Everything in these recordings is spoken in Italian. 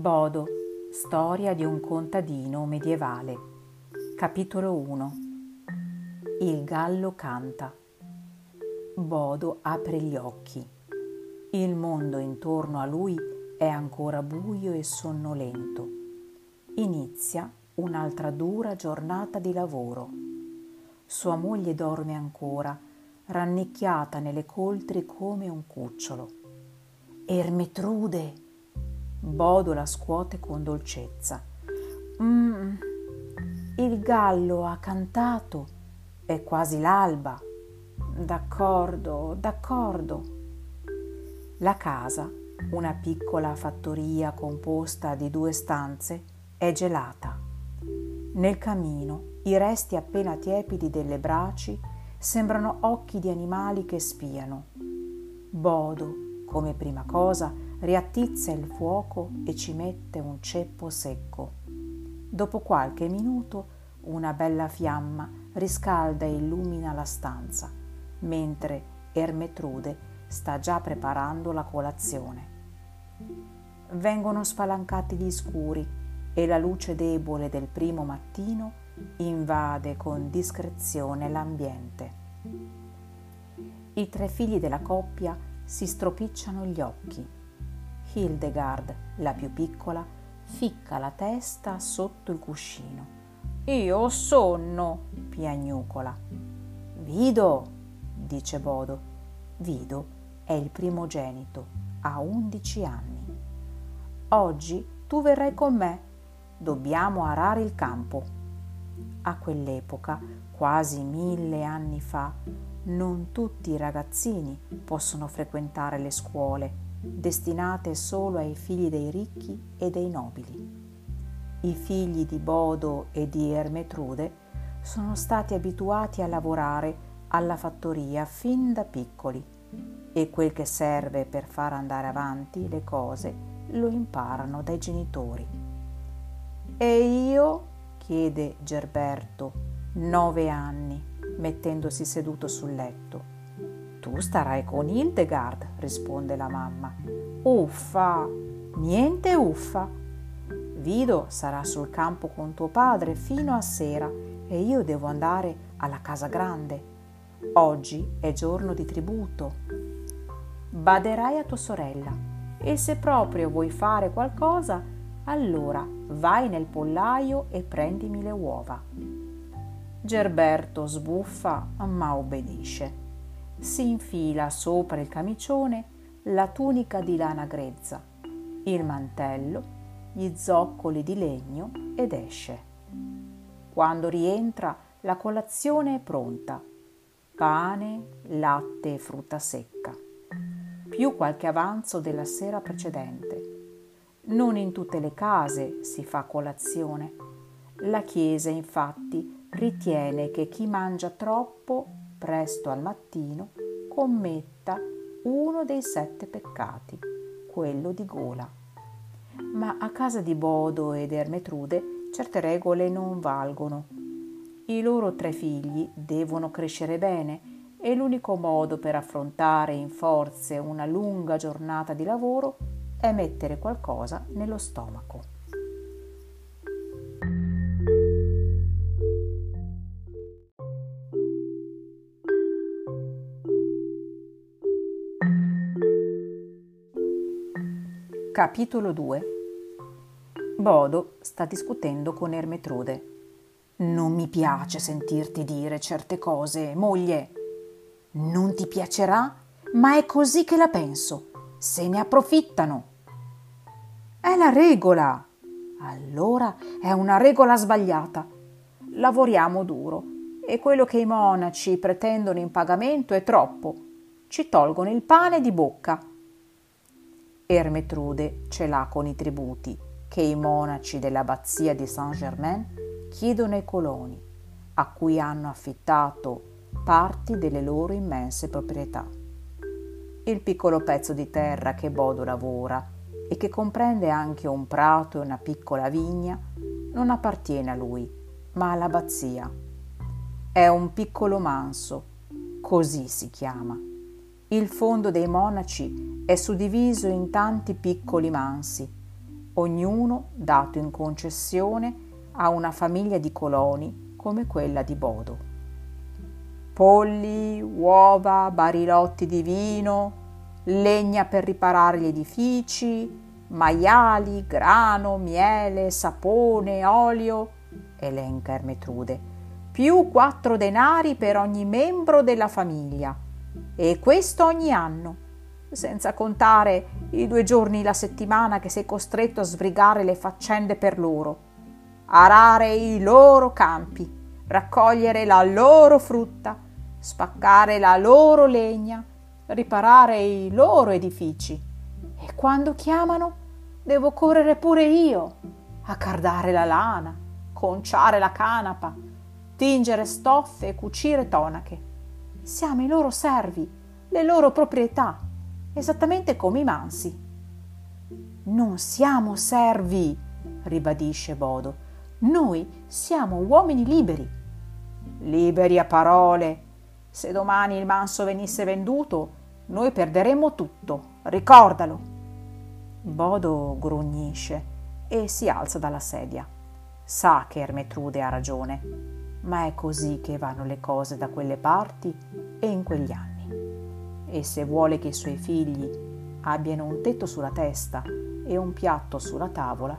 Bodo, storia di un contadino medievale. Capitolo 1 Il gallo canta. Bodo apre gli occhi. Il mondo intorno a lui è ancora buio e sonnolento. Inizia un'altra dura giornata di lavoro. Sua moglie dorme ancora, rannicchiata nelle coltri come un cucciolo. Ermetrude! Bodo la scuote con dolcezza. Mm, il gallo ha cantato. È quasi l'alba. D'accordo, d'accordo. La casa, una piccola fattoria composta di due stanze, è gelata. Nel camino i resti appena tiepidi delle braci sembrano occhi di animali che spiano. Bodo, come prima cosa, riattizza il fuoco e ci mette un ceppo secco. Dopo qualche minuto una bella fiamma riscalda e illumina la stanza, mentre Ermetrude sta già preparando la colazione. Vengono spalancati gli scuri e la luce debole del primo mattino invade con discrezione l'ambiente. I tre figli della coppia si stropicciano gli occhi Hildegard, la più piccola, ficca la testa sotto il cuscino. Io ho sonno, piagnucola. Vido, dice Bodo. Vido è il primogenito, ha undici anni. Oggi tu verrai con me, dobbiamo arare il campo. A quell'epoca, quasi mille anni fa, non tutti i ragazzini possono frequentare le scuole destinate solo ai figli dei ricchi e dei nobili. I figli di Bodo e di Ermetrude sono stati abituati a lavorare alla fattoria fin da piccoli e quel che serve per far andare avanti le cose lo imparano dai genitori. E io? chiede Gerberto, nove anni, mettendosi seduto sul letto. Tu starai con Hildegard, risponde la mamma. Uffa, niente uffa. Vido sarà sul campo con tuo padre fino a sera e io devo andare alla casa grande. Oggi è giorno di tributo. Baderai a tua sorella e se proprio vuoi fare qualcosa, allora vai nel pollaio e prendimi le uova. Gerberto sbuffa ma obbedisce si infila sopra il camicione la tunica di lana grezza, il mantello, gli zoccoli di legno ed esce. Quando rientra la colazione è pronta. Pane, latte e frutta secca. Più qualche avanzo della sera precedente. Non in tutte le case si fa colazione. La Chiesa infatti ritiene che chi mangia troppo presto al mattino commetta uno dei sette peccati, quello di gola. Ma a casa di Bodo ed Ermetrude certe regole non valgono. I loro tre figli devono crescere bene e l'unico modo per affrontare in forze una lunga giornata di lavoro è mettere qualcosa nello stomaco. Capitolo 2 Bodo sta discutendo con Ermetrude. Non mi piace sentirti dire certe cose, moglie. Non ti piacerà, ma è così che la penso. Se ne approfittano. È la regola. Allora è una regola sbagliata. Lavoriamo duro e quello che i monaci pretendono in pagamento è troppo. Ci tolgono il pane di bocca Ermetrude ce l'ha con i tributi che i monaci dell'abbazia di Saint-Germain chiedono ai coloni, a cui hanno affittato parti delle loro immense proprietà. Il piccolo pezzo di terra che Bodo lavora e che comprende anche un prato e una piccola vigna non appartiene a lui, ma all'abbazia. È un piccolo manso, così si chiama il fondo dei monaci è suddiviso in tanti piccoli mansi ognuno dato in concessione a una famiglia di coloni come quella di Bodo. Polli, uova, barilotti di vino, legna per riparare gli edifici, maiali, grano, miele, sapone, olio, elenca Ermetrude, più quattro denari per ogni membro della famiglia, e questo ogni anno, senza contare i due giorni la settimana che sei costretto a sbrigare le faccende per loro arare i loro campi, raccogliere la loro frutta, spaccare la loro legna, riparare i loro edifici. E quando chiamano, devo correre pure io a cardare la lana, conciare la canapa, tingere stoffe e cucire tonache. Siamo i loro servi, le loro proprietà, esattamente come i mansi. Non siamo servi, ribadisce Bodo noi siamo uomini liberi. Liberi a parole. Se domani il manso venisse venduto, noi perderemmo tutto. Ricordalo. Bodo grugnisce e si alza dalla sedia. Sa che Ermetrude ha ragione, ma è così che vanno le cose da quelle parti e in quegli anni. E se vuole che i suoi figli abbiano un tetto sulla testa e un piatto sulla tavola,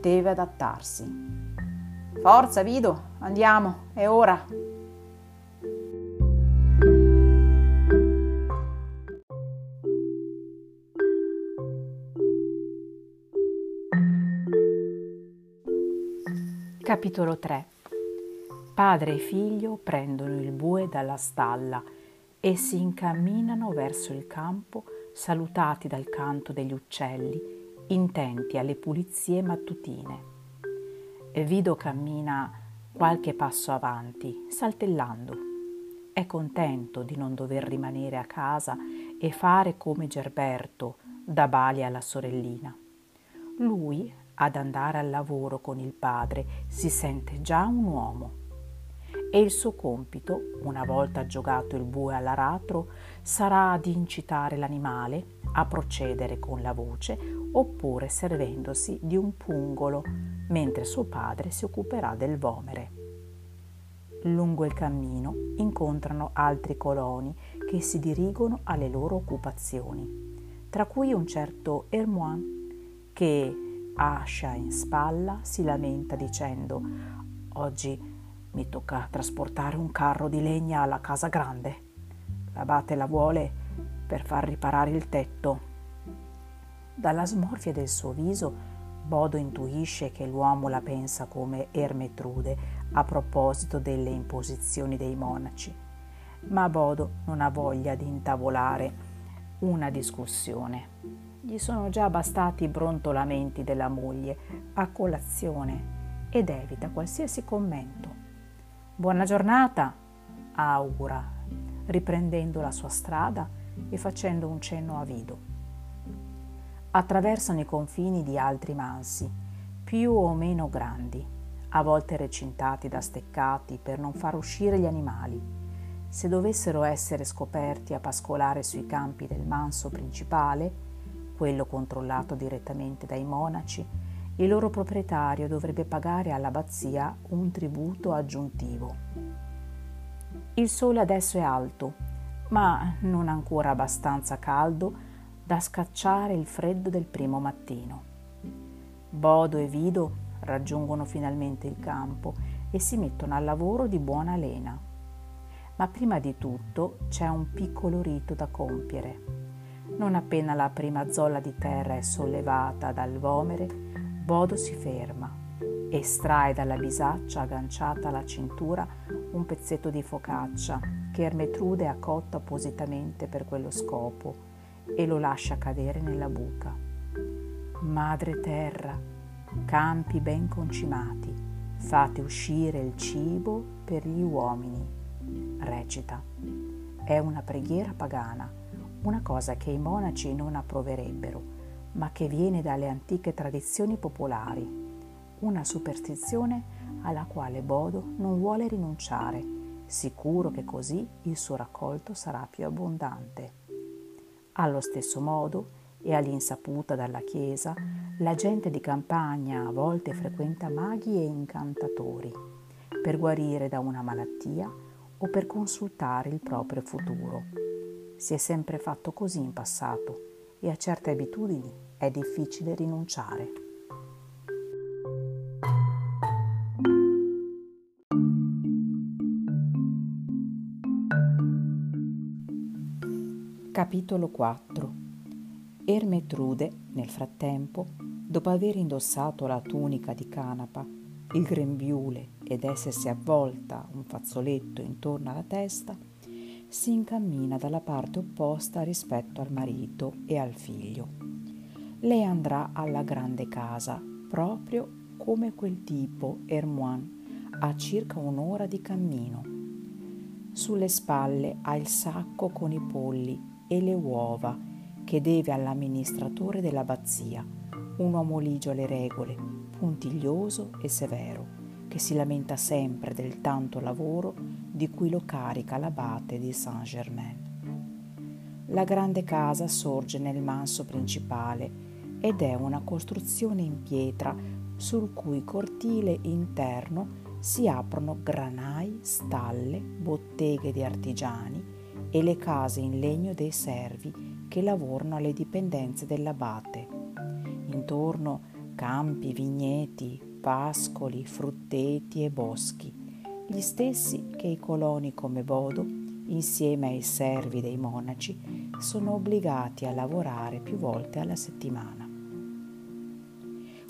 deve adattarsi. Forza, Vido, andiamo, è ora. Capitolo 3 Padre e figlio prendono il bue dalla stalla e si incamminano verso il campo salutati dal canto degli uccelli, intenti alle pulizie mattutine. Vido cammina qualche passo avanti, saltellando. È contento di non dover rimanere a casa e fare come Gerberto, da Bali alla sorellina. Lui, ad andare al lavoro con il padre, si sente già un uomo. E il suo compito, una volta giocato il bue all'aratro, sarà di incitare l'animale a procedere con la voce oppure servendosi di un pungolo mentre suo padre si occuperà del vomere. Lungo il cammino incontrano altri coloni che si dirigono alle loro occupazioni, tra cui un certo Hermoin che, ascia in spalla, si lamenta dicendo Oggi mi tocca trasportare un carro di legna alla casa grande. L'abate la vuole per far riparare il tetto. Dalla smorfia del suo viso Bodo intuisce che l'uomo la pensa come Ermetrude a proposito delle imposizioni dei monaci, ma Bodo non ha voglia di intavolare una discussione. Gli sono già bastati i brontolamenti della moglie a colazione ed evita qualsiasi commento. Buona giornata, augura, riprendendo la sua strada e facendo un cenno a Vido attraversano i confini di altri mansi, più o meno grandi, a volte recintati da steccati per non far uscire gli animali. Se dovessero essere scoperti a pascolare sui campi del manso principale, quello controllato direttamente dai monaci, il loro proprietario dovrebbe pagare all'abbazia un tributo aggiuntivo. Il sole adesso è alto, ma non ancora abbastanza caldo da scacciare il freddo del primo mattino. Bodo e Vido raggiungono finalmente il campo e si mettono al lavoro di buona lena. Ma prima di tutto c'è un piccolo rito da compiere. Non appena la prima zolla di terra è sollevata dal vomere, Bodo si ferma, estrae dalla bisaccia agganciata alla cintura un pezzetto di focaccia che Ermetrude ha cotto appositamente per quello scopo e lo lascia cadere nella buca. Madre terra, campi ben concimati, fate uscire il cibo per gli uomini. Recita. È una preghiera pagana, una cosa che i monaci non approverebbero, ma che viene dalle antiche tradizioni popolari, una superstizione alla quale Bodo non vuole rinunciare, sicuro che così il suo raccolto sarà più abbondante. Allo stesso modo, e all'insaputa dalla chiesa, la gente di campagna a volte frequenta maghi e incantatori per guarire da una malattia o per consultare il proprio futuro. Si è sempre fatto così in passato e a certe abitudini è difficile rinunciare. Capitolo 4 Ermetrude, nel frattempo, dopo aver indossato la tunica di canapa, il grembiule ed essersi avvolta un fazzoletto intorno alla testa, si incammina dalla parte opposta rispetto al marito e al figlio. Lei andrà alla grande casa, proprio come quel tipo Ermoine, a circa un'ora di cammino. Sulle spalle ha il sacco con i polli e le uova che deve all'amministratore dell'abbazia, un uomo ligio alle regole, puntiglioso e severo, che si lamenta sempre del tanto lavoro di cui lo carica l'abate di Saint-Germain. La grande casa sorge nel manso principale ed è una costruzione in pietra sul cui cortile interno si aprono granai, stalle, botteghe di artigiani e le case in legno dei servi che lavorano alle dipendenze dell'abate. Intorno campi, vigneti, pascoli, frutteti e boschi, gli stessi che i coloni come Bodo, insieme ai servi dei monaci, sono obbligati a lavorare più volte alla settimana.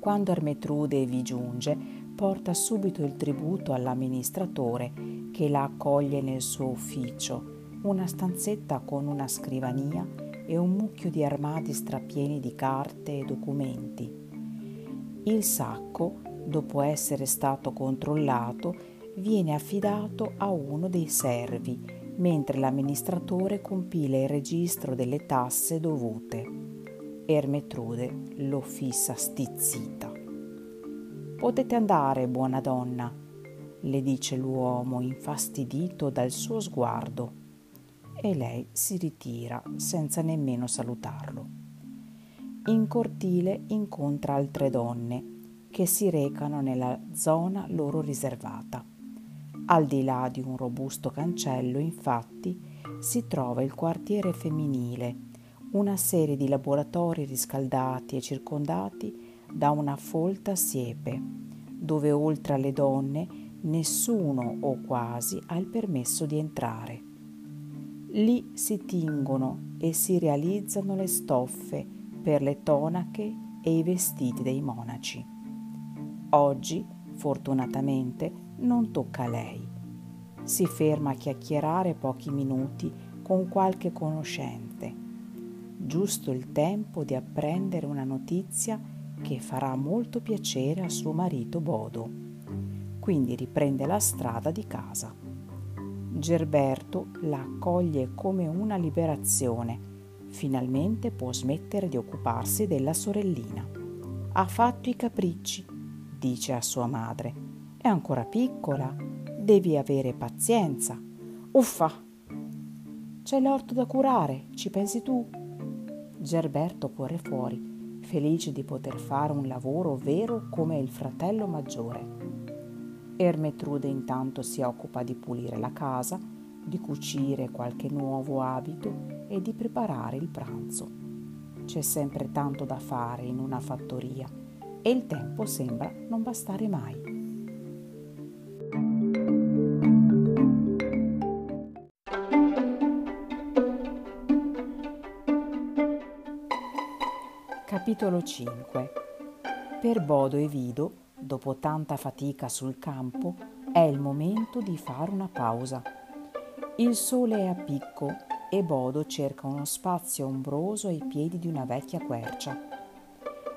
Quando Ermetrude vi giunge, porta subito il tributo all'amministratore che la accoglie nel suo ufficio una stanzetta con una scrivania e un mucchio di armadi strapieni di carte e documenti. Il sacco, dopo essere stato controllato, viene affidato a uno dei servi, mentre l'amministratore compila il registro delle tasse dovute. Ermetrude lo fissa stizzita. Potete andare, buona donna, le dice l'uomo infastidito dal suo sguardo e lei si ritira senza nemmeno salutarlo. In cortile incontra altre donne che si recano nella zona loro riservata. Al di là di un robusto cancello, infatti, si trova il quartiere femminile, una serie di laboratori riscaldati e circondati da una folta siepe, dove oltre alle donne nessuno o quasi ha il permesso di entrare. Lì si tingono e si realizzano le stoffe per le tonache e i vestiti dei monaci. Oggi, fortunatamente, non tocca a lei. Si ferma a chiacchierare pochi minuti con qualche conoscente. Giusto il tempo di apprendere una notizia che farà molto piacere a suo marito Bodo. Quindi riprende la strada di casa. Gerberto la accoglie come una liberazione. Finalmente può smettere di occuparsi della sorellina. Ha fatto i capricci, dice a sua madre. È ancora piccola, devi avere pazienza. Uffa! C'è l'orto da curare, ci pensi tu? Gerberto corre fuori, felice di poter fare un lavoro vero come il fratello maggiore. Ermetrude intanto si occupa di pulire la casa, di cucire qualche nuovo abito e di preparare il pranzo. C'è sempre tanto da fare in una fattoria e il tempo sembra non bastare mai. Capitolo 5 Per Bodo e Vido dopo tanta fatica sul campo, è il momento di fare una pausa. Il sole è a picco e Bodo cerca uno spazio ombroso ai piedi di una vecchia quercia.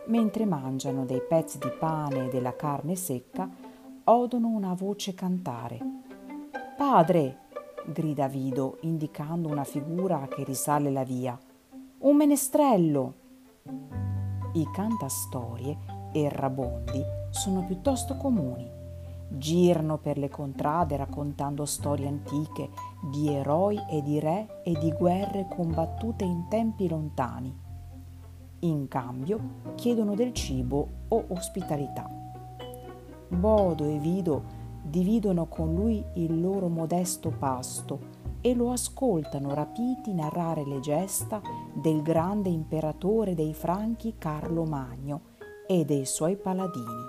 Mentre mangiano dei pezzi di pane e della carne secca, odono una voce cantare. Padre! grida Vido, indicando una figura che risale la via. Un menestrello! I cantastorie errabondi sono piuttosto comuni. Girano per le contrade raccontando storie antiche di eroi e di re e di guerre combattute in tempi lontani. In cambio chiedono del cibo o ospitalità. Bodo e Vido dividono con lui il loro modesto pasto e lo ascoltano rapiti narrare le gesta del grande imperatore dei Franchi Carlo Magno e dei suoi paladini.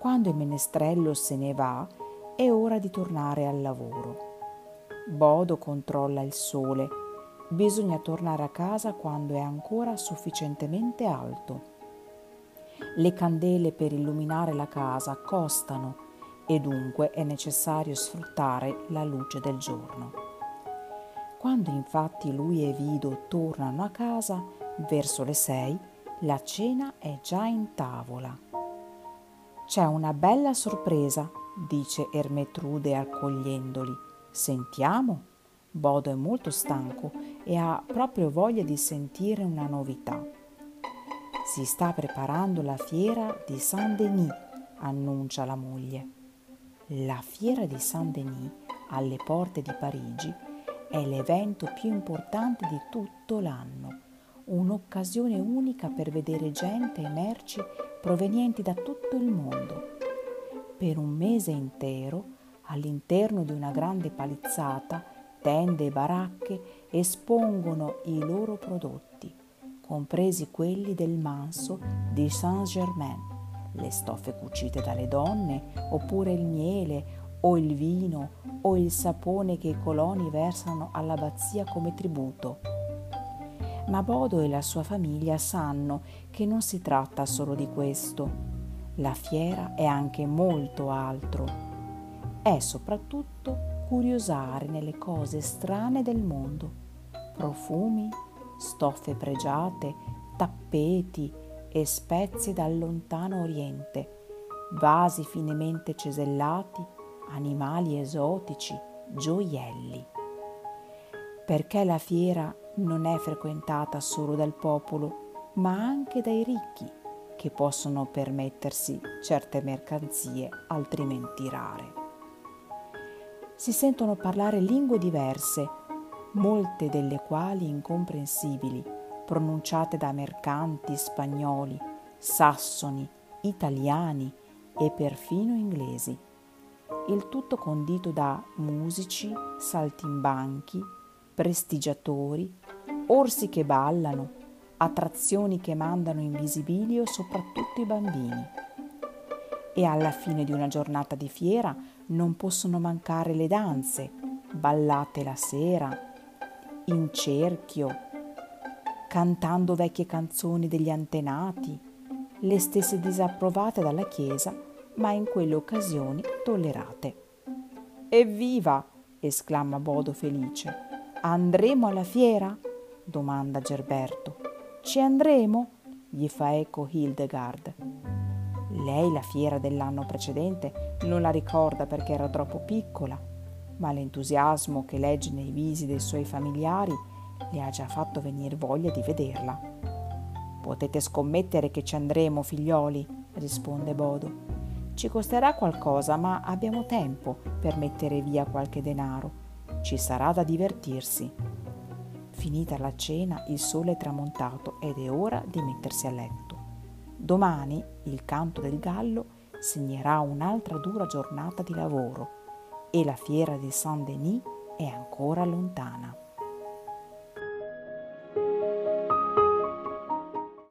Quando il menestrello se ne va, è ora di tornare al lavoro. Bodo controlla il sole. Bisogna tornare a casa quando è ancora sufficientemente alto. Le candele per illuminare la casa costano e dunque è necessario sfruttare la luce del giorno. Quando infatti lui e Vido tornano a casa, verso le sei, la cena è già in tavola. C'è una bella sorpresa, dice Ermetrude accogliendoli. Sentiamo? Bodo è molto stanco e ha proprio voglia di sentire una novità. Si sta preparando la fiera di Saint-Denis, annuncia la moglie. La fiera di Saint-Denis alle porte di Parigi è l'evento più importante di tutto l'anno, un'occasione unica per vedere gente e merci provenienti da tutto il mondo. Per un mese intero, all'interno di una grande palizzata, tende e baracche espongono i loro prodotti, compresi quelli del manso di Saint-Germain le stoffe cucite dalle donne, oppure il miele o il vino o il sapone che i coloni versano all'abbazia come tributo. Ma Bodo e la sua famiglia sanno che non si tratta solo di questo. La fiera è anche molto altro. È soprattutto curiosare nelle cose strane del mondo. Profumi, stoffe pregiate, tappeti, e spezie dal lontano oriente, vasi finemente cesellati, animali esotici, gioielli. Perché la fiera non è frequentata solo dal popolo, ma anche dai ricchi, che possono permettersi certe mercanzie altrimenti rare. Si sentono parlare lingue diverse, molte delle quali incomprensibili, pronunciate da mercanti spagnoli, sassoni, italiani e perfino inglesi. Il tutto condito da musici, saltimbanchi, prestigiatori, orsi che ballano, attrazioni che mandano in visibilio soprattutto i bambini. E alla fine di una giornata di fiera non possono mancare le danze, ballate la sera, in cerchio, cantando vecchie canzoni degli antenati, le stesse disapprovate dalla Chiesa, ma in quelle occasioni tollerate. Evviva! esclama Bodo felice. Andremo alla fiera? domanda Gerberto. Ci andremo? gli fa eco Hildegard. Lei la fiera dell'anno precedente non la ricorda perché era troppo piccola, ma l'entusiasmo che legge nei visi dei suoi familiari le ha già fatto venire voglia di vederla. Potete scommettere che ci andremo, figlioli, risponde Bodo. Ci costerà qualcosa, ma abbiamo tempo per mettere via qualche denaro. Ci sarà da divertirsi. Finita la cena, il sole è tramontato ed è ora di mettersi a letto. Domani il canto del gallo segnerà un'altra dura giornata di lavoro e la fiera di Saint-Denis è ancora lontana.